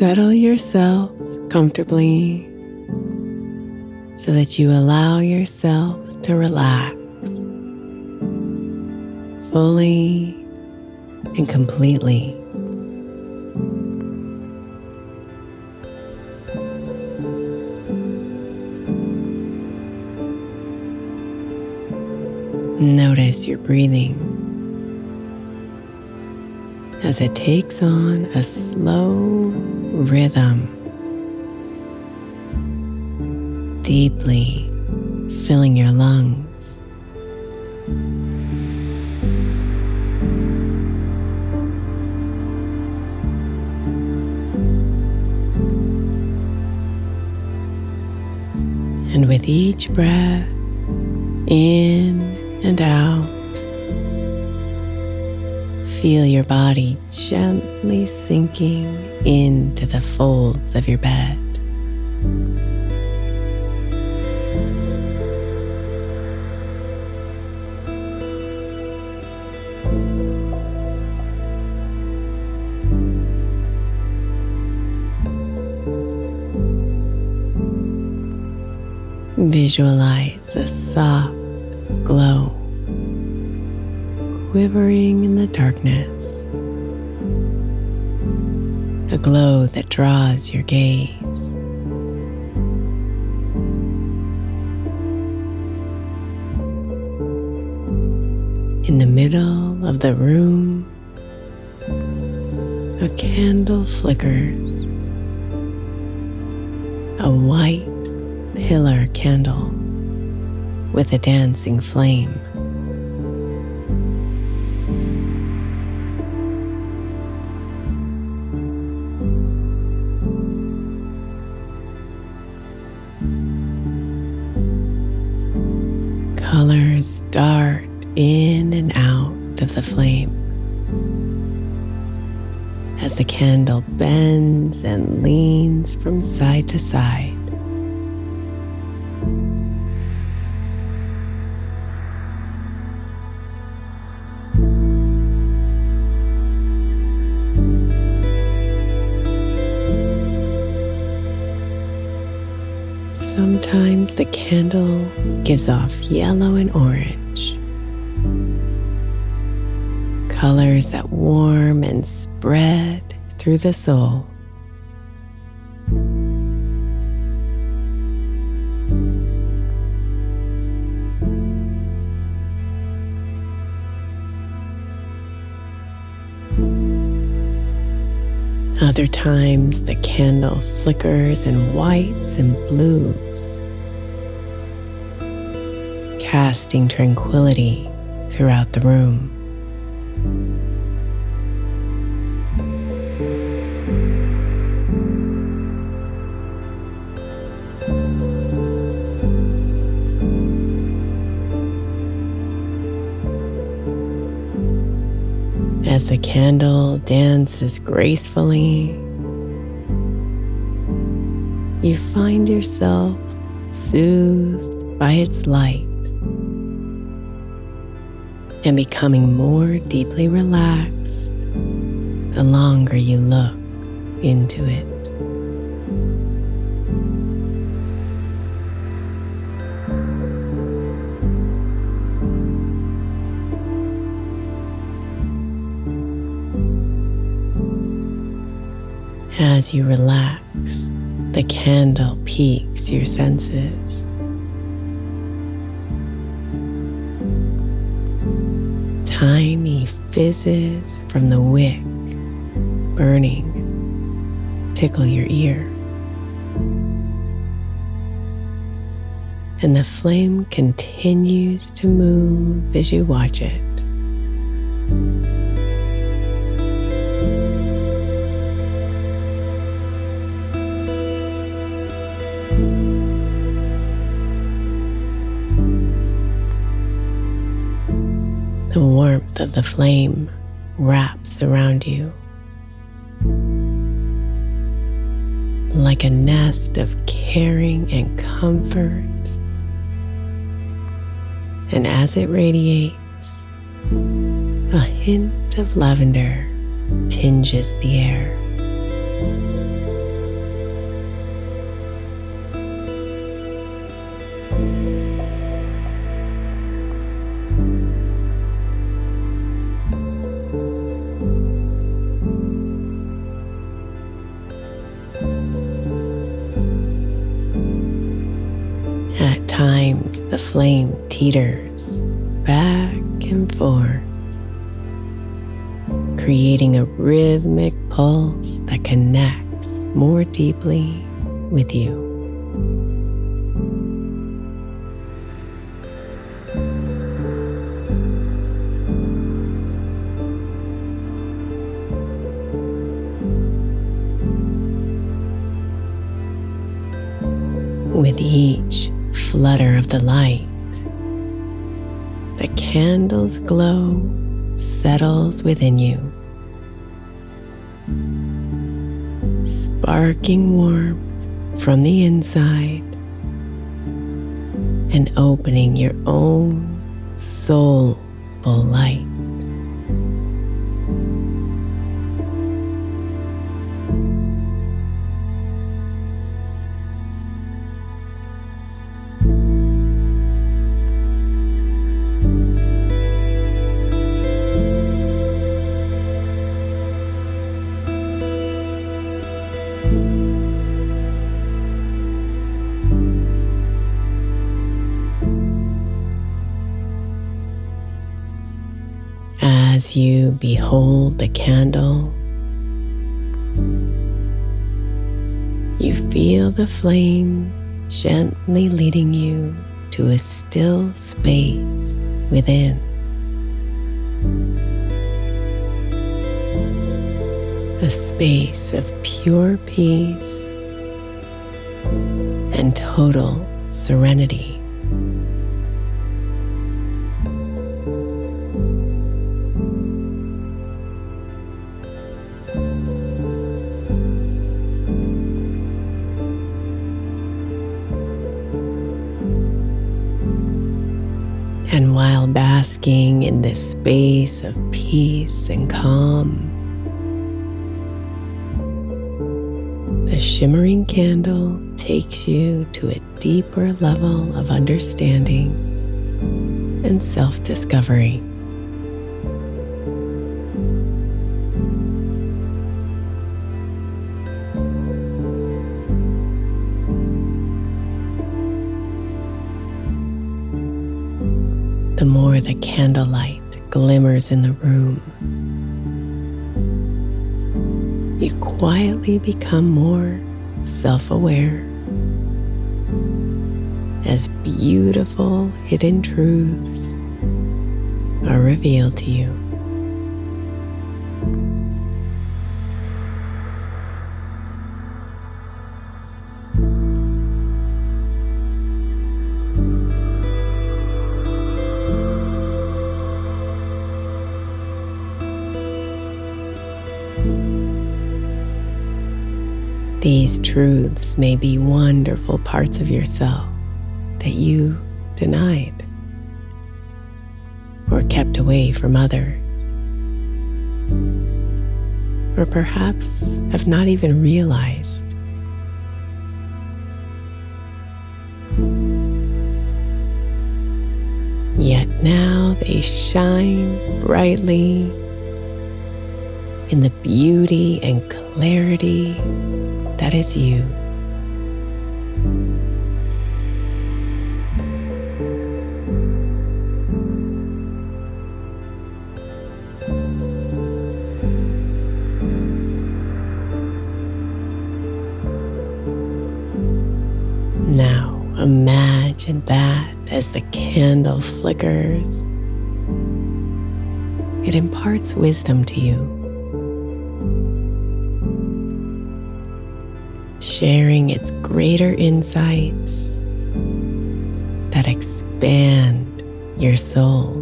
Settle yourself comfortably so that you allow yourself to relax fully and completely. Notice your breathing as it takes on a slow rhythm, deeply filling your lungs. And with each breath in and out, Feel your body gently sinking into the folds of your bed. Visualize a soft quivering in the darkness. A glow that draws your gaze. In the middle of the room, a candle flickers. A white pillar candle with a dancing flame. Bends and leans from side to side. Sometimes the candle gives off yellow and orange, colors that warm and spread through the soul. Other times the candle flickers in whites and blues, casting tranquility throughout the room. The candle dances gracefully, you find yourself soothed by its light and becoming more deeply relaxed the longer you look into it. As you relax, the candle piques your senses. Tiny fizzes from the wick burning tickle your ear. And the flame continues to move as you watch it. The warmth of the flame wraps around you like a nest of caring and comfort. And as it radiates, a hint of lavender tinges the air. Teeters back and forth, creating a rhythmic pulse that connects more deeply with you. With each flutter of the light, the candle's glow settles within you, sparking warmth from the inside and opening your own soulful light. As you behold the candle, you feel the flame gently leading you to a still space within. A space of pure peace and total serenity. And while basking in this space of peace and calm, the shimmering candle takes you to a deeper level of understanding and self discovery. Candlelight glimmers in the room. You quietly become more self aware as beautiful hidden truths are revealed to you. Truths may be wonderful parts of yourself that you denied or kept away from others, or perhaps have not even realized. Yet now they shine brightly in the beauty and clarity that is you. Now imagine that as the candle flickers, it imparts wisdom to you. Sharing its greater insights that expand your soul.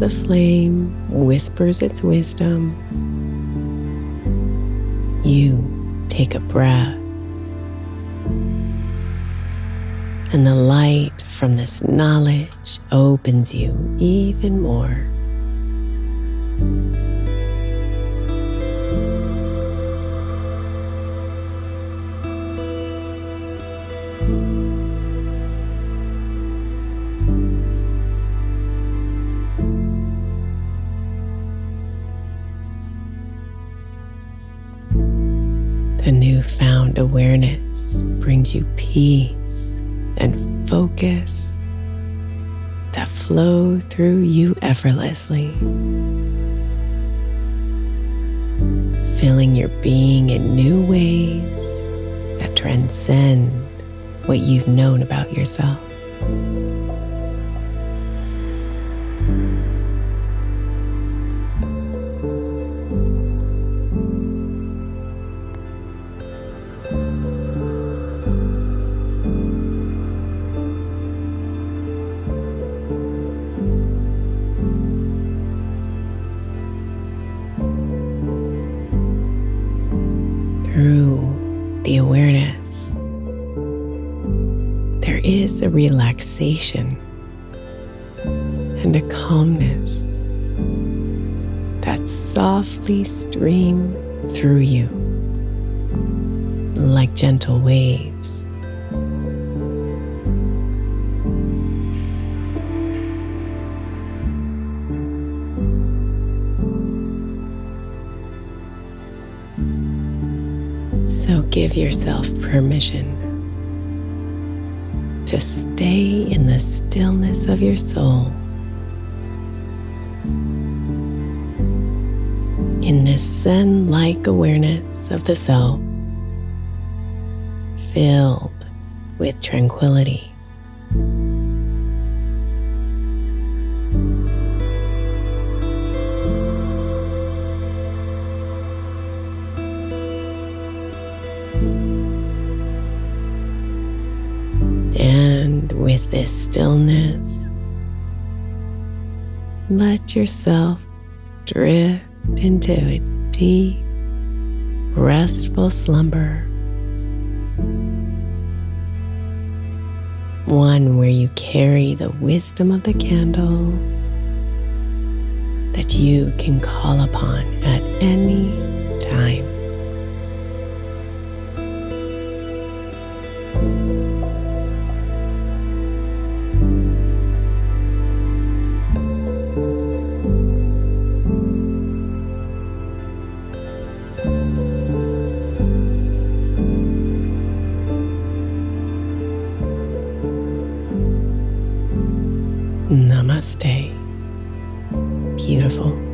The flame whispers its wisdom, you take a breath. And the light from this knowledge opens you even more. Awareness brings you peace and focus that flow through you effortlessly, filling your being in new ways that transcend what you've known about yourself. that softly stream through you like gentle waves. So give yourself permission to stay in the stillness of your soul. Zen like awareness of the self, filled with tranquility. And with this stillness, let yourself drift into a deep, restful slumber. One where you carry the wisdom of the candle that you can call upon at any time. Namaste. Beautiful.